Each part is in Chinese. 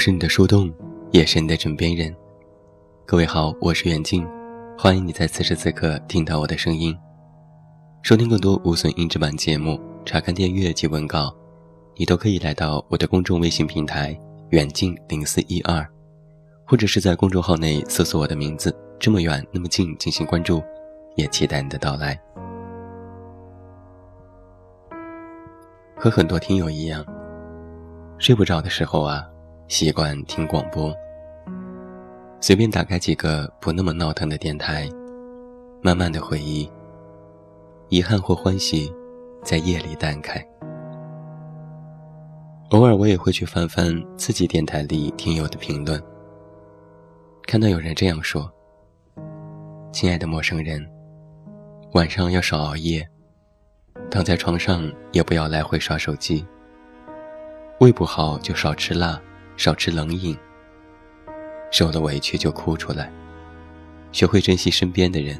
是你的树洞，也是你的枕边人。各位好，我是远近，欢迎你在此时此刻听到我的声音。收听更多无损音质版节目，查看电阅及文稿，你都可以来到我的公众微信平台“远近零四一二”，或者是在公众号内搜索我的名字“这么远那么近”进行关注，也期待你的到来。和很多听友一样，睡不着的时候啊。习惯听广播，随便打开几个不那么闹腾的电台，慢慢的回忆，遗憾或欢喜，在夜里淡开。偶尔我也会去翻翻自己电台里听友的评论，看到有人这样说：“亲爱的陌生人，晚上要少熬夜，躺在床上也不要来回刷手机，胃不好就少吃辣。”少吃冷饮，受了委屈就哭出来，学会珍惜身边的人。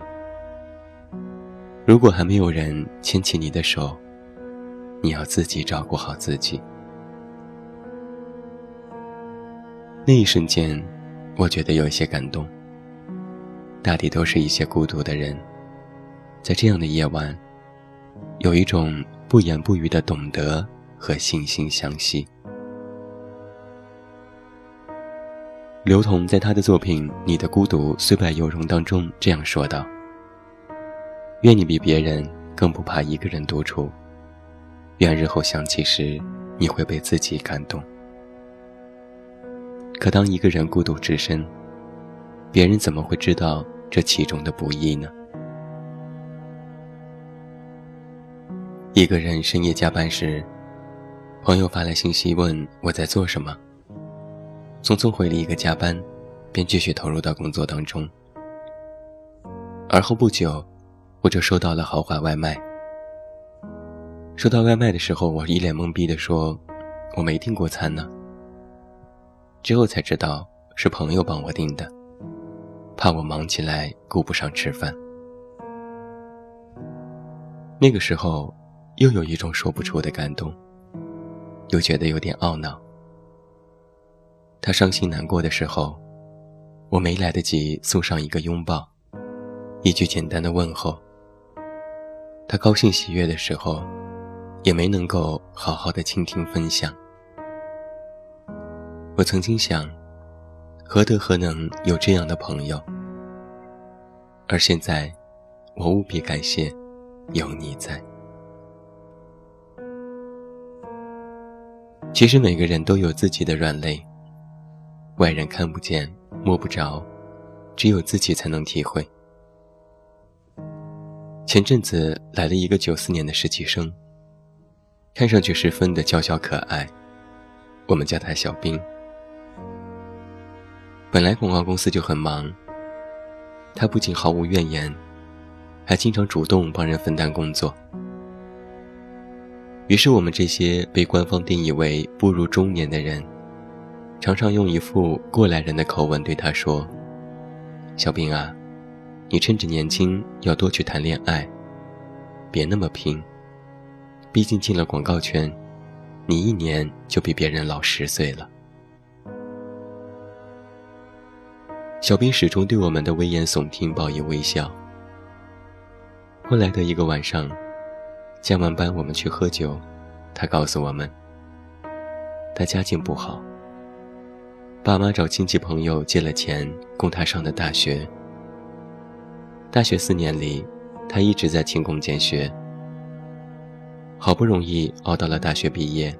如果还没有人牵起你的手，你要自己照顾好自己。那一瞬间，我觉得有一些感动。大抵都是一些孤独的人，在这样的夜晚，有一种不言不语的懂得和惺惺相惜。刘同在他的作品《你的孤独虽败犹荣》当中这样说道：“愿你比别人更不怕一个人独处，愿日后想起时，你会被自己感动。可当一个人孤独至深，别人怎么会知道这其中的不易呢？一个人深夜加班时，朋友发来信息问我在做什么。”匆匆回了一个加班，便继续投入到工作当中。而后不久，我就收到了豪华外卖。收到外卖的时候，我一脸懵逼地说：“我没订过餐呢。”之后才知道是朋友帮我订的，怕我忙起来顾不上吃饭。那个时候，又有一种说不出的感动，又觉得有点懊恼。他伤心难过的时候，我没来得及送上一个拥抱，一句简单的问候。他高兴喜悦的时候，也没能够好好的倾听分享。我曾经想，何德何能有这样的朋友？而现在，我无比感谢有你在。其实每个人都有自己的软肋。外人看不见、摸不着，只有自己才能体会。前阵子来了一个九四年的实习生，看上去十分的娇小可爱，我们叫他小兵。本来广告公司就很忙，他不仅毫无怨言，还经常主动帮人分担工作。于是我们这些被官方定义为步入中年的人。常常用一副过来人的口吻对他说：“小兵啊，你趁着年轻要多去谈恋爱，别那么拼。毕竟进了广告圈，你一年就比别人老十岁了。”小兵始终对我们的危言耸听报以微笑。后来的一个晚上，加完班我们去喝酒，他告诉我们，他家境不好。爸妈找亲戚朋友借了钱供他上的大学。大学四年里，他一直在勤工俭学。好不容易熬到了大学毕业，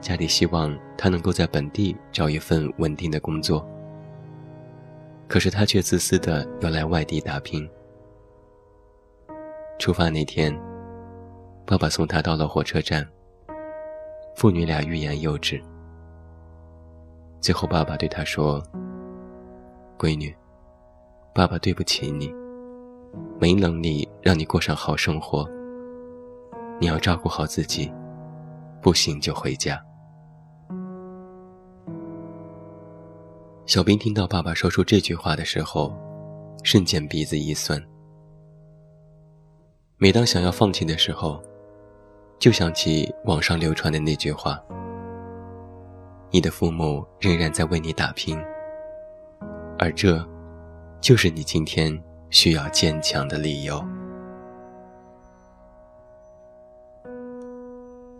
家里希望他能够在本地找一份稳定的工作。可是他却自私的要来外地打拼。出发那天，爸爸送他到了火车站，父女俩欲言又止。最后，爸爸对他说：“闺女，爸爸对不起你，没能力让你过上好生活。你要照顾好自己，不行就回家。”小兵听到爸爸说出这句话的时候，瞬间鼻子一酸。每当想要放弃的时候，就想起网上流传的那句话。你的父母仍然在为你打拼，而这，就是你今天需要坚强的理由。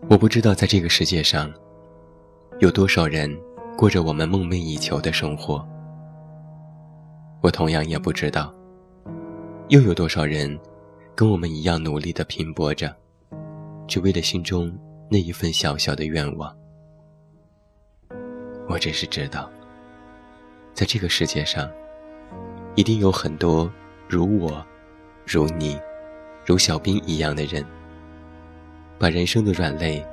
我不知道在这个世界上，有多少人过着我们梦寐以求的生活。我同样也不知道，又有多少人跟我们一样努力的拼搏着，只为了心中那一份小小的愿望。我只是知道，在这个世界上，一定有很多如我、如你、如小兵一样的人。把人生的软肋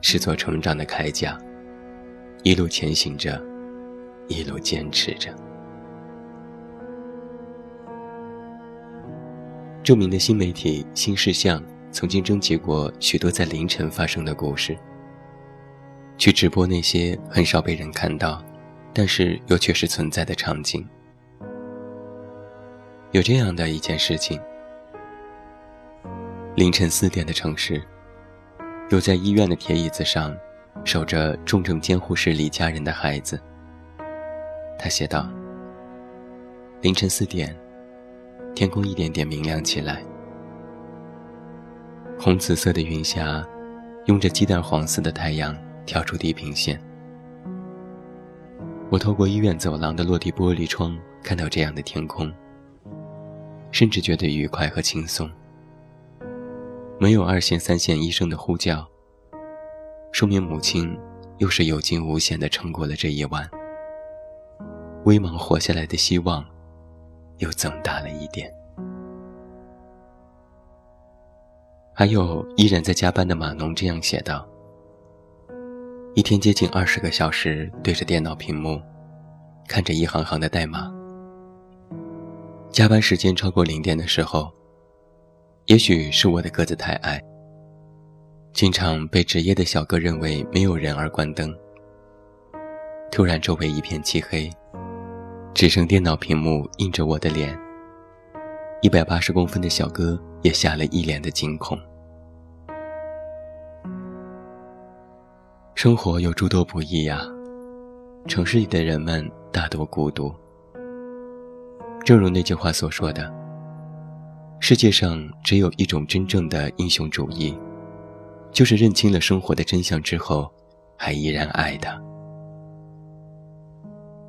视作成长的铠甲，一路前行着，一路坚持着。著名的新媒体新事项曾经征集过许多在凌晨发生的故事，去直播那些很少被人看到，但是又确实存在的场景。有这样的一件事情：凌晨四点的城市。有在医院的铁椅子上，守着重症监护室里家人的孩子。他写道：“凌晨四点，天空一点点明亮起来，红紫色的云霞，拥着鸡蛋黄似的太阳跳出地平线。我透过医院走廊的落地玻璃窗看到这样的天空，甚至觉得愉快和轻松。”没有二线、三线医生的呼叫，说明母亲又是有惊无险地撑过了这一晚。微茫活下来的希望，又增大了一点。还有依然在加班的码农这样写道：“一天接近二十个小时对着电脑屏幕，看着一行行的代码。加班时间超过零点的时候。”也许是我的个子太矮，经常被职业的小哥认为没有人而关灯。突然周围一片漆黑，只剩电脑屏幕映着我的脸。一百八十公分的小哥也吓了一脸的惊恐。生活有诸多不易呀，城市里的人们大多孤独。正如那句话所说的。世界上只有一种真正的英雄主义，就是认清了生活的真相之后，还依然爱他。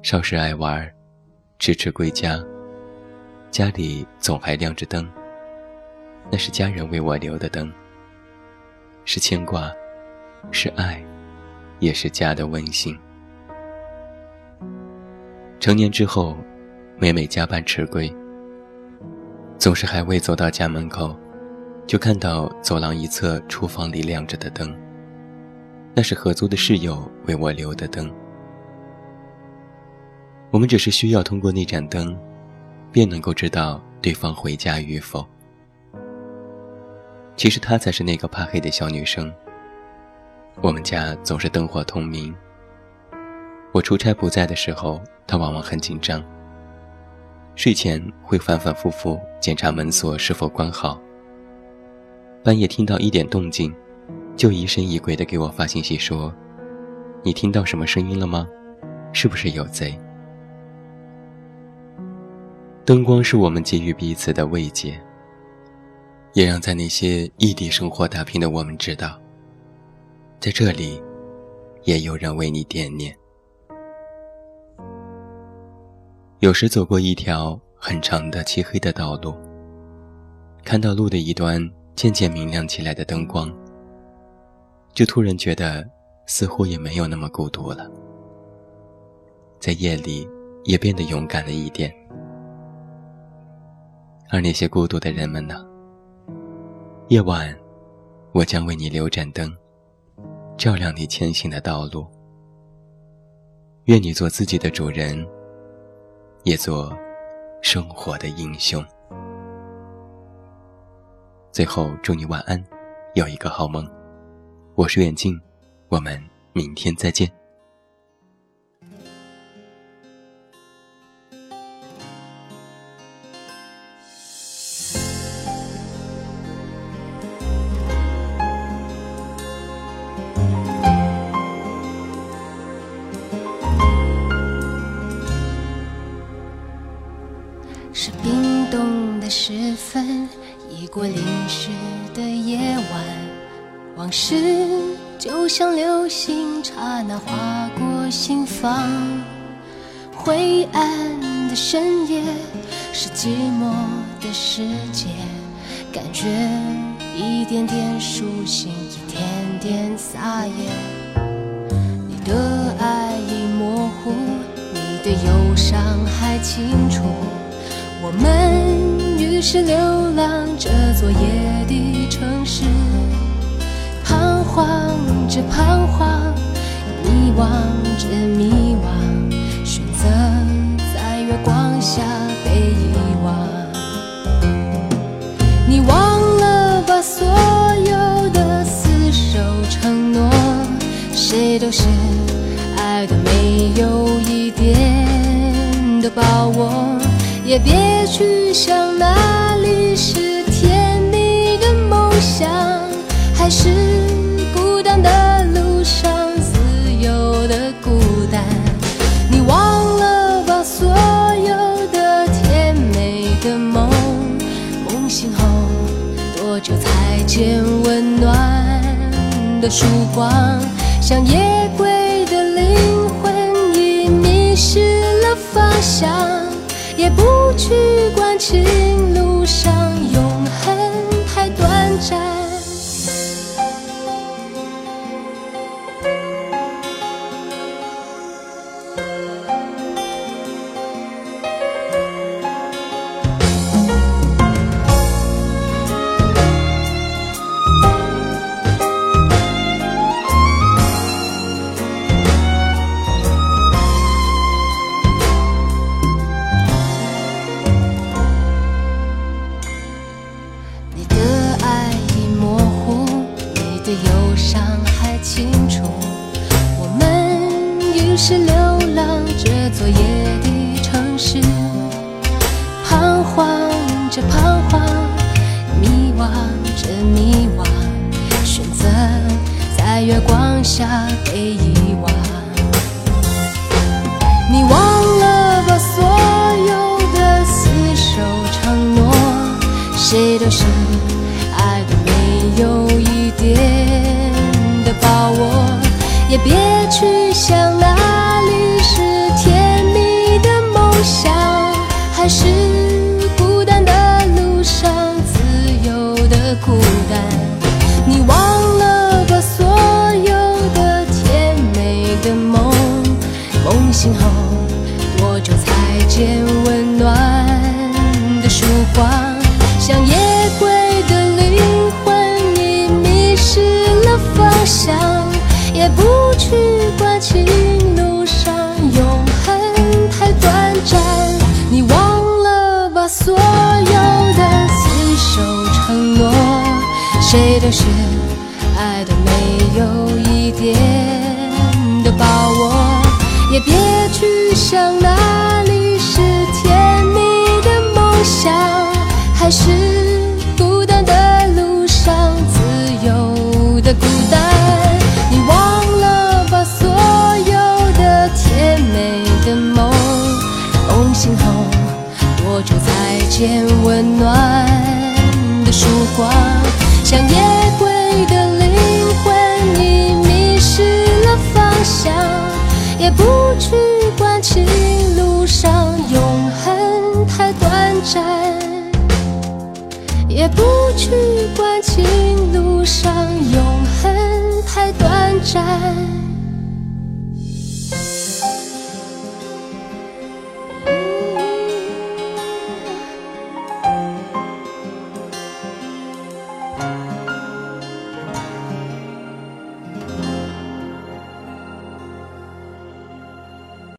少时爱玩，迟迟归家，家里总还亮着灯，那是家人为我留的灯，是牵挂，是爱，也是家的温馨。成年之后，每每加班迟归。总是还未走到家门口，就看到走廊一侧厨房里亮着的灯。那是合租的室友为我留的灯。我们只是需要通过那盏灯，便能够知道对方回家与否。其实她才是那个怕黑的小女生。我们家总是灯火通明。我出差不在的时候，他往往很紧张。睡前会反反复复检查门锁是否关好。半夜听到一点动静，就疑神疑鬼地给我发信息说：“你听到什么声音了吗？是不是有贼？”灯光是我们给予彼此的慰藉，也让在那些异地生活打拼的我们知道，在这里，也有人为你惦念。有时走过一条很长的漆黑的道路，看到路的一端渐渐明亮起来的灯光，就突然觉得似乎也没有那么孤独了。在夜里也变得勇敢了一点。而那些孤独的人们呢？夜晚，我将为你留盏灯，照亮你前行的道路。愿你做自己的主人。也做生活的英雄。最后，祝你晚安，有一个好梦。我是远近，我们明天再见。分，已过零时的夜晚，往事就像流星，刹那划过心房。灰暗的深夜，是寂寞的世界，感觉一点点苏醒，一点点撒野。你的爱已模糊，你的忧伤还清楚。我们是流浪这座夜的城市，彷徨着彷徨，迷惘着迷惘，选择在月光下被遗忘。你忘了把所有的厮守承诺，谁都是爱的没有一点的把握。也别去想哪里是甜蜜的梦想，还是孤单的路上自由的孤单。你忘了把所有的甜美的梦，梦醒后多久才见温暖的曙光？像夜管是流浪这座夜的城市，彷徨着彷徨，迷惘着迷惘，选择在月光下被遗忘。你忘了吧所有的厮守承诺，谁都是爱的没有一点的把握，也别去也不去管情路上永恒太短暂。你忘了把所有的厮守承诺，谁都是爱的没有一点的把握。也别去想哪里是甜蜜的梦想，还是才见温暖的曙光？像夜归的灵魂已迷失了方向。也不去管情路上永恒太短暂，也不去管情路上永恒太短暂。